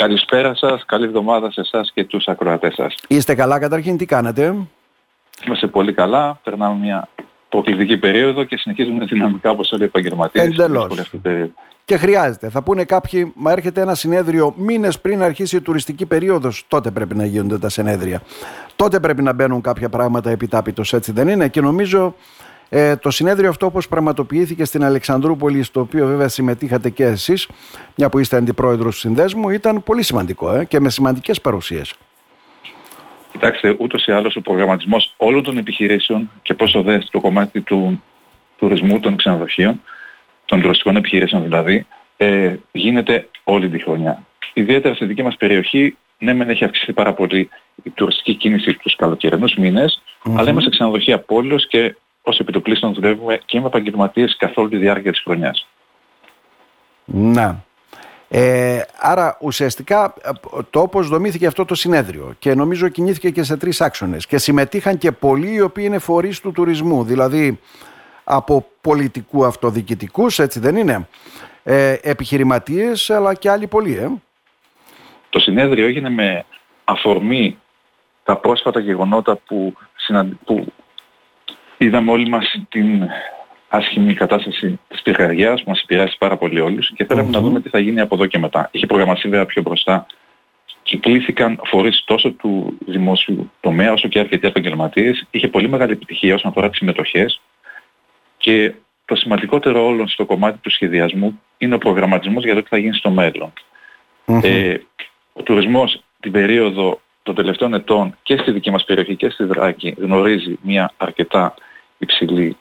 Καλησπέρα σας, καλή εβδομάδα σε εσάς και τους ακροατές σας. Είστε καλά καταρχήν, τι κάνετε; Είμαστε πολύ καλά, περνάμε μια προκλητική περίοδο και συνεχίζουμε δυναμικά όπως όλοι οι επαγγελματίες. Εντελώς. Και χρειάζεται. Θα πούνε κάποιοι, μα έρχεται ένα συνέδριο μήνες πριν αρχίσει η τουριστική περίοδος. Τότε πρέπει να γίνονται τα συνέδρια. Τότε πρέπει να μπαίνουν κάποια πράγματα επιτάπητος, έτσι δεν είναι; Και νομίζω ε, το συνέδριο αυτό όπως πραγματοποιήθηκε στην Αλεξανδρούπολη, στο οποίο βέβαια συμμετείχατε και εσείς, μια που είστε αντιπρόεδρος του συνδέσμου, ήταν πολύ σημαντικό ε, και με σημαντικές παρουσίες. Κοιτάξτε, ούτως ή άλλως ο προγραμματισμός όλων των επιχειρήσεων και πόσο δε το κομμάτι του τουρισμού των ξενοδοχείων, των τουριστικών επιχειρήσεων δηλαδή, ε, γίνεται όλη τη χρονιά. Ιδιαίτερα στη δική μας περιοχή, ναι μεν έχει αυξηθεί πάρα πολύ η τουριστική κίνηση τους καλοκαιρινούς μήνες, mm-hmm. αλλά είμαστε ξενοδοχεία πόλεως και ως επιτοπλίστων δουλεύουμε και με επαγγελματίες καθ' όλη τη διάρκεια της χρονιάς. Να. Ε, άρα ουσιαστικά το όπως δομήθηκε αυτό το συνέδριο και νομίζω κινήθηκε και σε τρεις άξονες και συμμετείχαν και πολλοί οι οποίοι είναι φορείς του τουρισμού δηλαδή από πολιτικού αυτοδιοικητικούς έτσι δεν είναι ε, επιχειρηματίες αλλά και άλλοι πολλοί ε. Το συνέδριο έγινε με αφορμή τα πρόσφατα γεγονότα που, που είδαμε όλοι μας την άσχημη κατάσταση της πυρκαγιάς που μας επηρεάσει πάρα πολύ όλους και θελαμε να δούμε τι θα γίνει από εδώ και μετά. Είχε προγραμματιστεί βέβαια πιο μπροστά. Κυκλήθηκαν φορείς τόσο του δημόσιου τομέα όσο και αρκετοί επαγγελματίες. Είχε πολύ μεγάλη επιτυχία όσον αφορά τις συμμετοχές και το σημαντικότερο όλων στο κομμάτι του σχεδιασμού είναι ο προγραμματισμός για το τι θα γίνει στο μέλλον. Ε, ο τουρισμός την περίοδο των τελευταίων ετών και στη δική μας περιοχή και στη Δράκη γνωρίζει μια αρκετά υψηλή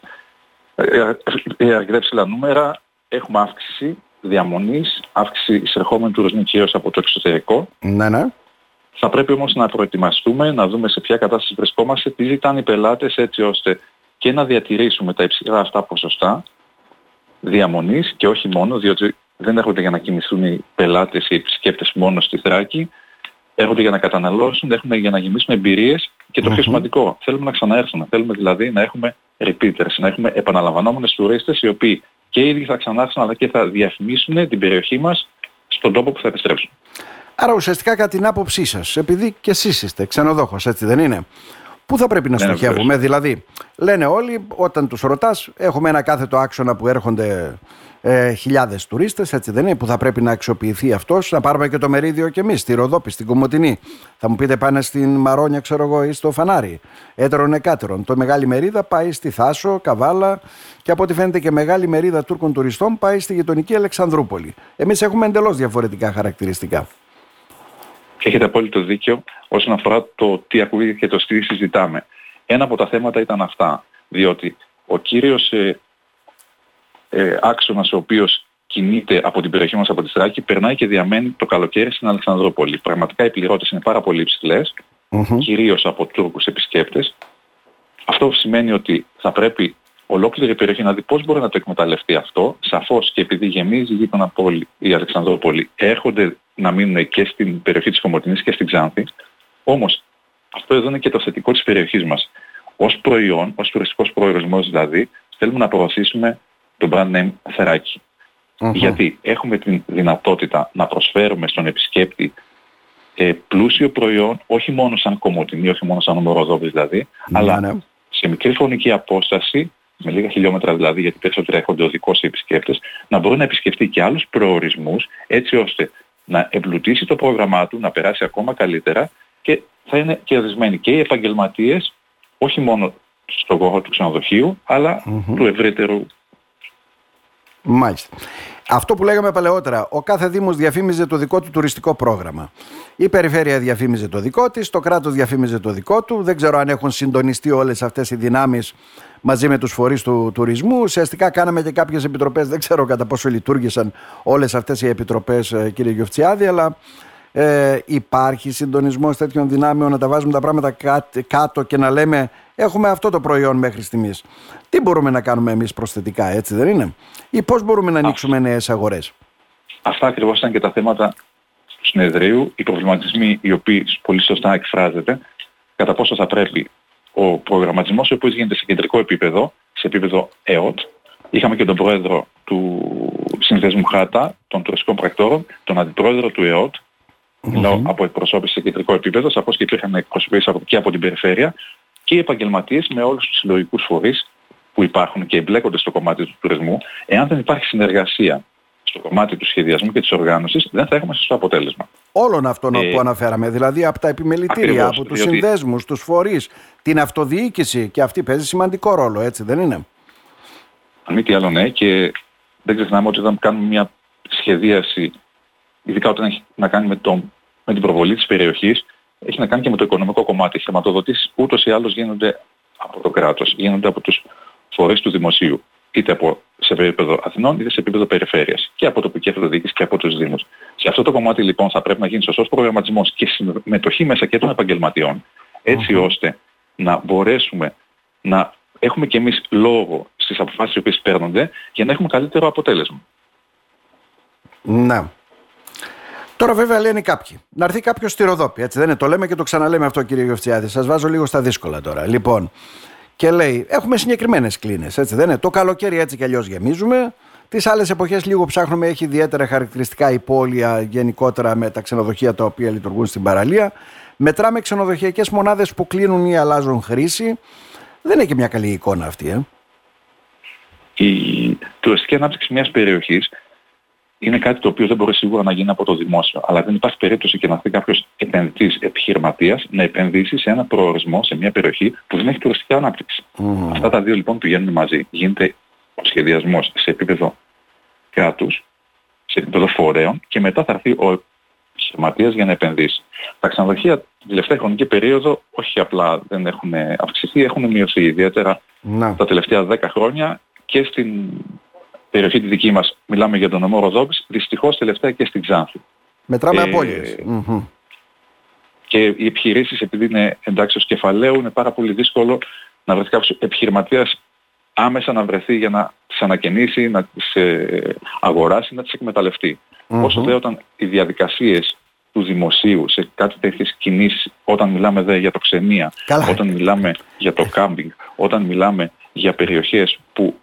ε, ε, αρκετά ψηλά νούμερα. Έχουμε αύξηση διαμονής, αύξηση εισερχόμενου τουρισμού κυρίως από το εξωτερικό. Ναι, ναι. Θα πρέπει όμως να προετοιμαστούμε, να δούμε σε ποια κατάσταση βρισκόμαστε, τι ζητάνε οι πελάτες έτσι ώστε και να διατηρήσουμε τα υψηλά αυτά ποσοστά διαμονής και όχι μόνο, διότι δεν έρχονται για να κινηθούν οι πελάτες ή οι επισκέπτες μόνο στη Θράκη, έρχονται για να καταναλώσουν, έρχονται για να γεμίσουν εμπειρίες και το πιο σημαντικό, θέλουμε να ξαναέρθουμε. Θέλουμε δηλαδή να έχουμε repeaters, να έχουμε επαναλαμβανόμενες τουρίστες οι οποίοι και οι ίδιοι θα ξανάρθουν αλλά και θα διαφημίσουν την περιοχή μας στον τόπο που θα επιστρέψουν. Άρα ουσιαστικά κατά την άποψή σας, επειδή και εσείς είστε ξενοδόχος, έτσι δεν είναι, Πού θα πρέπει να ναι, στοχεύουμε, δηλαδή, λένε όλοι, όταν τους ρωτάς, έχουμε ένα κάθετο άξονα που έρχονται ε, χιλιάδες τουρίστες, έτσι δεν είναι, που θα πρέπει να αξιοποιηθεί αυτός. Να πάρουμε και το μερίδιο κι εμείς, στη Ροδόπη, στην Κομωτινή. Θα μου πείτε πάνε στην Μαρόνια, ξέρω εγώ, ή στο Φανάρι. Έτερον εκάτερον. Το μεγάλη μερίδα πάει στη Θάσο, Καβάλα και από ό,τι φαίνεται και μεγάλη μερίδα Τούρκων τουριστών πάει στη γειτονική Αλεξανδρούπολη. Εμείς έχουμε εντελώς διαφορετικά χαρακτηριστικά. Έχετε απόλυτο δίκιο όσον αφορά το τι ακούγεται και το τι συζητάμε. Ένα από τα θέματα ήταν αυτά. Διότι ο κύριος ε, ε, άξονας ο οποίος κινείται από την περιοχή μας από τη Στράκη περνάει και διαμένει το καλοκαίρι στην Αλεξανδρόπολη. Πραγματικά οι πληρώτες είναι πάρα πολύ υψηλές, mm-hmm. κυρίως από Τούρκους επισκέπτες. Αυτό σημαίνει ότι θα πρέπει ολόκληρη η περιοχή να δει πώς μπορεί να το εκμεταλλευτεί αυτό. Σαφώς και επειδή γεμίζει η γείτονα πόλη, η Αλεξανδρόπολη, έρχονται να μείνουν και στην περιοχή της Κομωτινής και στην Ξάνθη. Όμως αυτό εδώ είναι και το θετικό της περιοχής μας. Ως προϊόν, ως τουριστικός προορισμός δηλαδή, θέλουμε να προωθήσουμε το brand name θερακη Γιατί έχουμε την δυνατότητα να προσφέρουμε στον επισκέπτη ε, πλούσιο προϊόν, όχι μόνο σαν κομμωτινή, όχι μόνο σαν ομοροδόβης δηλαδή, ναι, αλλά ναι. σε μικρή χρονική απόσταση, με λίγα χιλιόμετρα δηλαδή, γιατί περισσότερο έρχονται οδικώς οι επισκέπτες, να μπορεί να επισκεφτεί και άλλους προορισμούς, έτσι ώστε να εμπλουτίσει το πρόγραμμά του, να περάσει ακόμα καλύτερα και θα είναι κερδισμένοι και οι επαγγελματίες, όχι μόνο στον χώρο του ξενοδοχείου, του ευρύτερου Μάλιστα. Αυτό που λέγαμε παλαιότερα, ο κάθε Δήμος διαφήμιζε το δικό του τουριστικό πρόγραμμα. Η Περιφέρεια διαφήμιζε το δικό της, το κράτος διαφήμιζε το δικό του. Δεν ξέρω αν έχουν συντονιστεί όλες αυτές οι δυνάμεις μαζί με τους φορείς του τουρισμού. Ουσιαστικά κάναμε και κάποιες επιτροπές, δεν ξέρω κατά πόσο λειτουργήσαν όλες αυτές οι επιτροπές ε, κύριε Γιοφτσιάδη, αλλά ε, υπάρχει συντονισμός τέτοιων δυνάμεων να τα βάζουμε τα πράγματα κάτω και να λέμε έχουμε αυτό το προϊόν μέχρι στιγμής. Τι μπορούμε να κάνουμε εμείς προσθετικά έτσι δεν είναι; Ή πώς μπορούμε να ανοίξουμε νέες αγορές; Αυτά ακριβώς ήταν και τα θέματα του συνεδρίου, οι προβληματισμοί οι οποίοι πολύ σωστά εκφράζεται κατά πόσο θα πρέπει ο προγραμματισμός ο οποίος γίνεται σε κεντρικό επίπεδο, σε επίπεδο ΕΟΤ, είχαμε και τον πρόεδρο του συνδέσμου ΧΑΤΑ, των τουριστικών πρακτόρων, τον αντιπρόεδρο του ΕΟΤ, Μιλάω από εκπροσώπηση σε κεντρικό επίπεδο, σαφώς και υπήρχαν εκπροσωπήσεις και από την περιφέρεια και οι επαγγελματίες με όλους τους συλλογικούς φορείς που υπάρχουν και εμπλέκονται στο κομμάτι του τουρισμού. Εάν δεν υπάρχει συνεργασία στο κομμάτι του σχεδιασμού και της οργάνωσης, δεν θα έχουμε σωστό αποτέλεσμα. Όλων αυτών ε, που αναφέραμε, δηλαδή από τα επιμελητήρια, από τους διότι... συνδέσμους, τους φορείς, την αυτοδιοίκηση και αυτή παίζει σημαντικό ρόλο, έτσι δεν είναι; Αν μη τι άλλο ναι και δεν ξεχνάμε ότι όταν κάνουμε μια σχεδίαση, ειδικά όταν έχει να κάνει με, το, με την προβολή της περιοχής, έχει να κάνει και με το οικονομικό κομμάτι. Οι χρηματοδοτήσεις ούτως ή άλλως γίνονται από το κράτος, γίνονται από τους φορείς του δημοσίου, είτε από, σε επίπεδο Αθηνών είτε σε επίπεδο περιφέρειας και από τοπική αυτοδιοίκηση και από τους Δήμους. Σε αυτό το κομμάτι λοιπόν θα πρέπει να γίνει σωστός προγραμματισμός και συμμετοχή μέσα και των επαγγελματιών, ώστε να μπορέσουμε να έχουμε και εμείς λόγο στις αποφάσεις που παίρνονται για να έχουμε καλύτερο αποτέλεσμα. Να. Τώρα βέβαια λένε κάποιοι. Να έρθει κάποιος στη Ροδόπη, έτσι δεν είναι; Το λέμε και το ξαναλέμε αυτό κύριε Γεωφτσιάδη. Σας βάζω λίγο στα δύσκολα τώρα. Λοιπόν, και λέει, έχουμε συγκεκριμένες κλίνες, έτσι δεν είναι; Το καλοκαίρι έτσι κι αλλιώς γεμίζουμε. Τις άλλες εποχές λίγο ψάχνουμε, έχει ιδιαίτερα χαρακτηριστικά η πόλη γενικότερα με τα ξενοδοχεία τα οποία λειτουργούν στην παραλία. Μετράμε ξενοδοχειακές μονάδες που κλείνουν ή αλλάζουν χρήση. Δεν έχει και μια καλή εικόνα αυτή, ε. Η τουριστική ανάπτυξη μιας περιοχής είναι κάτι το οποίο δεν μπορεί σίγουρα να γίνει από το δημόσιο. Αλλά δεν υπάρχει περίπτωση και να έρθει κάποιος επενδυτής επιχειρηματίας να επενδύσει σε ένα προορισμό, σε μια περιοχή που δεν έχει τουριστική ανάπτυξη. Αυτά τα δύο λοιπόν πηγαίνουν μαζί. Γίνεται ο σχεδιασμός σε επίπεδο κράτους, σε επίπεδο φορέων και μετά θα έρθει ο επιχειρηματίας για να επενδύσει. Τα ξενοδοχεία την τελευταία χρονική περίοδο όχι απλά δεν έχουν αυξηθεί, έχουν μειωθεί ιδιαίτερα τα τελευταία 10 χρόνια και στην περιοχή τη δική μας μιλάμε για τον νομό Ροδόπης, δυστυχώς τελευταία και στην Ξάνθη. Μετράμε ε, απώλειες. Και οι επιχειρήσεις επειδή είναι ως κεφαλαίου είναι πάρα πολύ δύσκολο να βρεθεί κάποιος επιχειρηματίας άμεσα να βρεθεί για να τις ανακαινήσει, να τις ε, αγοράσει, να τις εκμεταλλευτεί. Mm-hmm. Όσο δε όταν οι διαδικασίες του δημοσίου σε κάτι τέτοιες κινήσεις, όταν μιλάμε δε για το ξενία, όταν μιλάμε για το κάμπινγκ, όταν μιλάμε για περιοχές που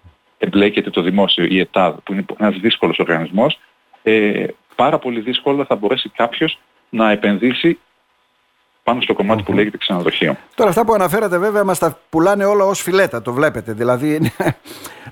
εμπλέκεται το δημόσιο, η ΕΤΑΔ, που είναι ένας δύσκολος οργανισμός, ε, πάρα πολύ δύσκολα θα μπορέσει κάποιος να επενδύσει πάνω στο κομματι που λέγεται ξενοδοχείο. Τώρα αυτά που αναφέρατε βέβαια μας τα πουλάνε όλα ως φιλέτα, το βλέπετε. Δηλαδή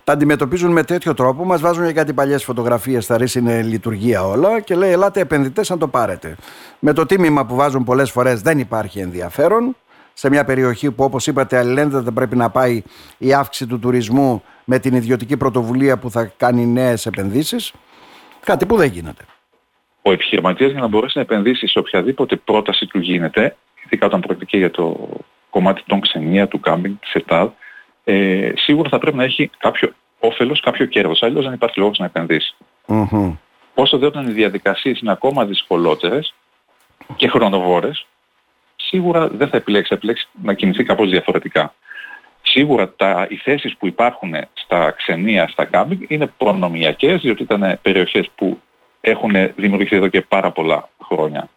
τα αντιμετωπίζουν με τέτοιο τρόπο, μας βάζουν για κάτι παλιές φωτογραφίες, θα ρίξει είναι λειτουργία όλα και λέει ελάτε επενδυτές να το πάρετε. Με το τίμημα που βάζουν πολλές φορές δεν υπάρχει ενδιαφέρον σε μια περιοχή που όπως είπατε αλληλένδετα πρέπει να πάει η αύξηση του τουρισμού με την ιδιωτική πρωτοβουλία που θα κάνει νέες επενδύσεις. Κάτι που δεν γίνεται. Ο επιχειρηματίας για να μπορέσει να επενδύσει σε οποιαδήποτε πρόταση του γίνεται, ειδικά όταν πρόκειται και για το κομμάτι των ξενία, του κάμπινγκ, της ΕΤΑΔ, ε, σίγουρα θα πρέπει να έχει κάποιο όφελος, κάποιο κέρδος. Αλλιώς δεν υπάρχει λόγος να επενδύσει. Mm-hmm. Όσο δε όταν οι διαδικασίες είναι ακόμα δυσκολότερες και χρονοβόρες, σίγουρα δεν θα επιλέξει, θα επιλέξει να κινηθεί κάπως διαφορετικά. Σίγουρα τα, οι θέσεις που υπάρχουν στα ξενία, στα κάμπινγκ είναι προνομιακές, διότι ήταν περιοχές που έχουν δημιουργηθεί εδώ και πάρα πολλά χρόνια,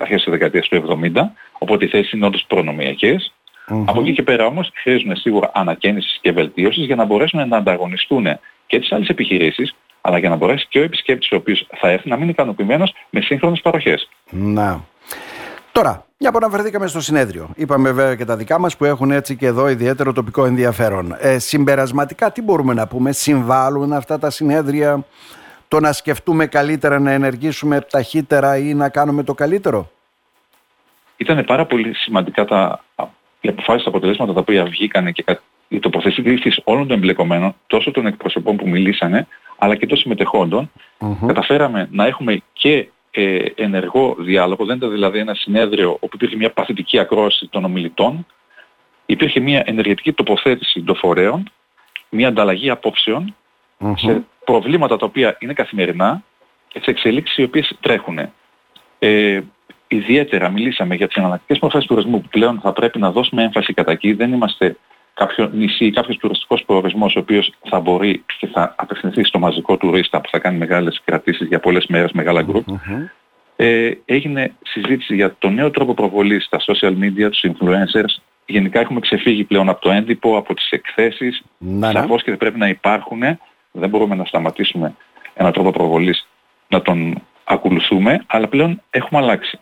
αρχές της δεκαετίας του 70, οπότε οι θέσεις είναι όντως προνομιακές. Mm-hmm. Από εκεί και πέρα όμως χρειάζουν σίγουρα ανακαίνιση και βελτίωσης για να μπορέσουν να ανταγωνιστούν και τις άλλες επιχειρήσεις, αλλά για να μπορέσει και ο επισκέπτης ο οποίος θα έρθει να μείνει ικανοποιημένος με σύγχρονες παροχές. Να. Τώρα, μια που αναφερθήκαμε στο συνέδριο. Είπαμε βέβαια και τα δικά μας που έχουν έτσι και εδώ ιδιαίτερο τοπικό ενδιαφέρον. Ε, συμπερασματικά, τι μπορούμε να πούμε, συμβάλλουν αυτά τα συνέδρια το να σκεφτούμε καλύτερα, να ενεργήσουμε ταχύτερα ή να κάνουμε το καλύτερο; Ήταν πάρα πολύ σημαντικά τα, οι αποφάσεις, τα αποτελέσματα τα οποία βγήκαν και η τοποθεσία όλων των εμπλεκομένων, τόσο των εκπροσωπών που μιλήσανε, αλλά και των συμμετεχόντων. Καταφέραμε να έχουμε και ε, ενεργό διάλογο, δεν ήταν δηλαδή ένα συνέδριο όπου υπήρχε μια παθητική ακρόαση των ομιλητών, υπήρχε μια ενεργετική τοποθέτηση των φορέων, μια ανταλλαγή σε προβλήματα τα οποία είναι καθημερινά και σε εξελίξεις οι οποίες τρέχουν. Ε, ιδιαίτερα μιλήσαμε για τις αναλλακτικές μορφές τουρισμού που πλέον θα πρέπει να δώσουμε έμφαση κατά εκεί. Δεν είμαστε κάποιο νησί, κάποιος τουριστικός προορισμός ο οποίος θα μπορεί και θα απευθυνθεί στο μαζικό τουρίστα που θα κάνει μεγάλες κρατήσεις για πολλές μέρες, μεγάλα group. Ε, έγινε συζήτηση για το νέο τρόπο προβολής στα social media, τους influencers. Γενικά έχουμε ξεφύγει πλέον από το έντυπο, από τις εκθέσεις. Να, ναι. και πρέπει να υπάρχουν. Δεν μπορούμε να σταματήσουμε ένα τρόπο προβολής να τον ακολουθούμε, αλλά πλέον έχουμε αλλάξει.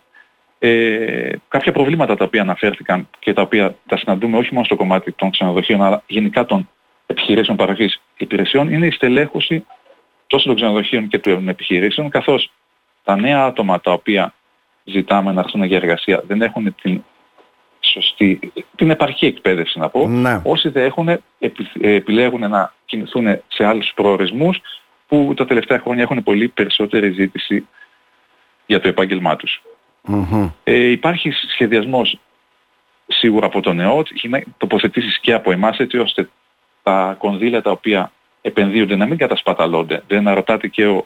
Ε, κάποια προβλήματα τα οποία αναφέρθηκαν και τα οποία τα συναντούμε όχι μόνο στο κομμάτι των ξενοδοχείων αλλά γενικά των επιχειρήσεων παροχής υπηρεσιών είναι η στελέχωση τόσο των ξενοδοχείων και των επιχειρήσεων καθώς τα νέα άτομα τα οποία ζητάμε να έρθουν για εργασία δεν έχουν την σωστή, την επαρχή εκπαίδευση να πω. Ναι. Όσοι δεν έχουν επιλέγουν να κινηθούν σε άλλους προορισμούς που τα τελευταία χρόνια έχουν πολύ περισσότερη ζήτηση για το επάγγελμά τους. Ε, υπάρχει σχεδιασμός σίγουρα από το ΝΕΟΤ, έχει τοποθετήσεις και από εμάς έτσι ώστε τα κονδύλια τα οποία επενδύονται να μην κατασπαταλώνται. Δεν ρωτάτε και ο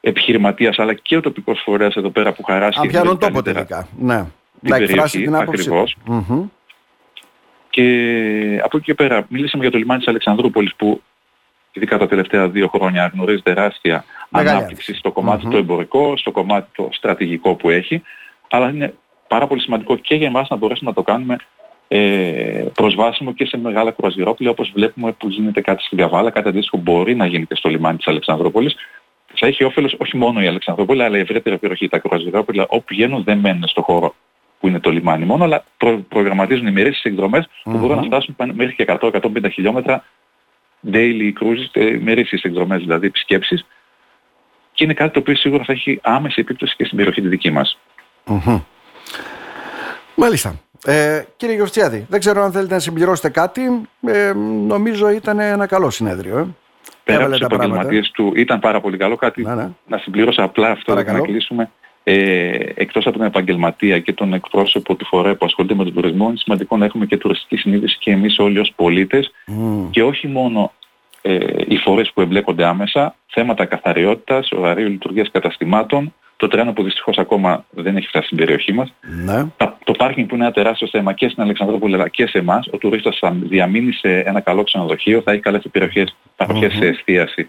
επιχειρηματίας αλλά και ο τοπικός φορέας εδώ πέρα που χαράσει. Αν πιάνουν τόπο τελικά. Ναι. Την περιοχή, την ακριβώς. Και από εκεί και πέρα μιλήσαμε για το λιμάνι της Αλεξανδρούπολης που ειδικά τα τελευταία δύο χρόνια γνωρίζει τεράστια ανάπτυξη στο κομματι το εμπορικό, στο κομμάτι το στρατηγικό που έχει, αλλά είναι πάρα πολύ σημαντικό και για εμάς να μπορέσουμε να το κάνουμε ε, προσβάσιμο και σε μεγάλα κουραζιερόπλαια όπως βλέπουμε που γίνεται κάτι στην Καβάλα, κάτι αντίστοιχο μπορεί να γίνει και στο λιμάνι της Αλεξανδρούπολης. Θα έχει όφελος όχι μόνο η Αλεξανδρούπολη αλλά η ευρύτερη περιοχή. Τα κουραζιερόπλαια όπου πηγαίνουν δεν μένουν στο χώρο που είναι το λιμάνι μόνο, αλλά προ, προγραμματίζουν ημερήσεις εκδρομές που μπορούν να φτάσουν μέχρι και 100-150 χιλιόμετρα daily cruises, ε, μερίσιες εκδρομές δηλαδή επισκέψεις και είναι κάτι το οποίο σίγουρα θα έχει άμεση επίπτωση και στην περιοχή τη δική μας. Μάλιστα. Ε, κύριε Γιωστιάδη, δεν ξέρω αν θέλετε να συμπληρώσετε κάτι. Ε, νομίζω ήταν ένα καλό συνέδριο. Ε. Πέρα από τους επαγγελματίες του ήταν πάρα πολύ καλό. Κάτι να, ναι. να συμπληρώσω απλά αυτό για να κλείσουμε. Ε, εκτός από τον επαγγελματία και τον εκπρόσωπο του φορέα που ασχολείται με τον τουρισμό, είναι σημαντικό να έχουμε και τουριστική συνείδηση και εμείς όλοι ως πολίτες και όχι μόνο ε, οι φορές που εμπλέκονται άμεσα, θέματα καθαριότητας, ωραρίου λειτουργίας καταστημάτων, το τρένο που δυστυχώς ακόμα δεν έχει φτάσει στην περιοχή μας. Ναι. Το πάρκινγκ που είναι ένα τεράστιο θέμα και στην Αλεξανδρούπολη αλλά και σε εμάς. Ο τουρίστας θα διαμείνει σε ένα καλό ξενοδοχείο, θα έχει καλές περιοχές, παροχές σε εστίαση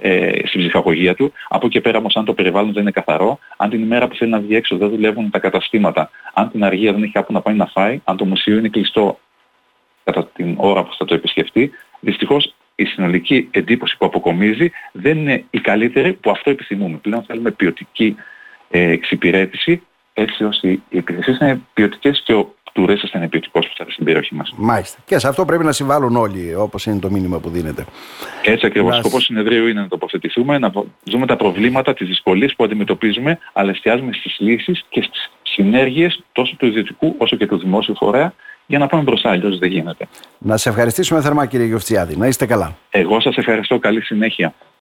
ε, στην ψυχαγωγία του. Από εκεί πέρα όμως αν το περιβάλλον δεν είναι καθαρό, αν την ημέρα που θέλει να βγει έξω δεν δουλεύουν τα καταστήματα, αν την αργία δεν έχει κάπου να πάει να φάει, αν το μουσείο είναι κλειστό κατά την ώρα που θα το επισκεφτεί, δυστυχώς η συνολική εντύπωση που αποκομίζει δεν είναι η καλύτερη που αυτό επιθυμούμε. Πλέον θέλουμε ποιοτική ε, εξυπηρέτηση έτσι ώστε οι υπηρεσίες να είναι ποιοτικές και ο τουρίστας να είναι ποιοτικός που θα έρθει στην περιοχή μας. Μάλιστα. Και σε αυτό πρέπει να συμβάλλουν όλοι όπως είναι το μήνυμα που δίνεται. Έτσι ακριβώς. Ο σκοπός συνεδρίου είναι να τοποθετηθούμε, να δούμε τα προβλήματα, τις δυσκολίες που αντιμετωπίζουμε, αλλά εστιάζουμε στις λύσεις και στις συνέργειες τόσο του ιδιωτικού όσο και του δημόσιου φορέα για να πάμε μπροστά, αλλιώς δεν γίνεται. Να σε ευχαριστήσουμε θερμά κύριε Γιοφτσιάδη. Να είστε καλά. Εγώ σας ευχαριστώ. Καλή συνέχεια.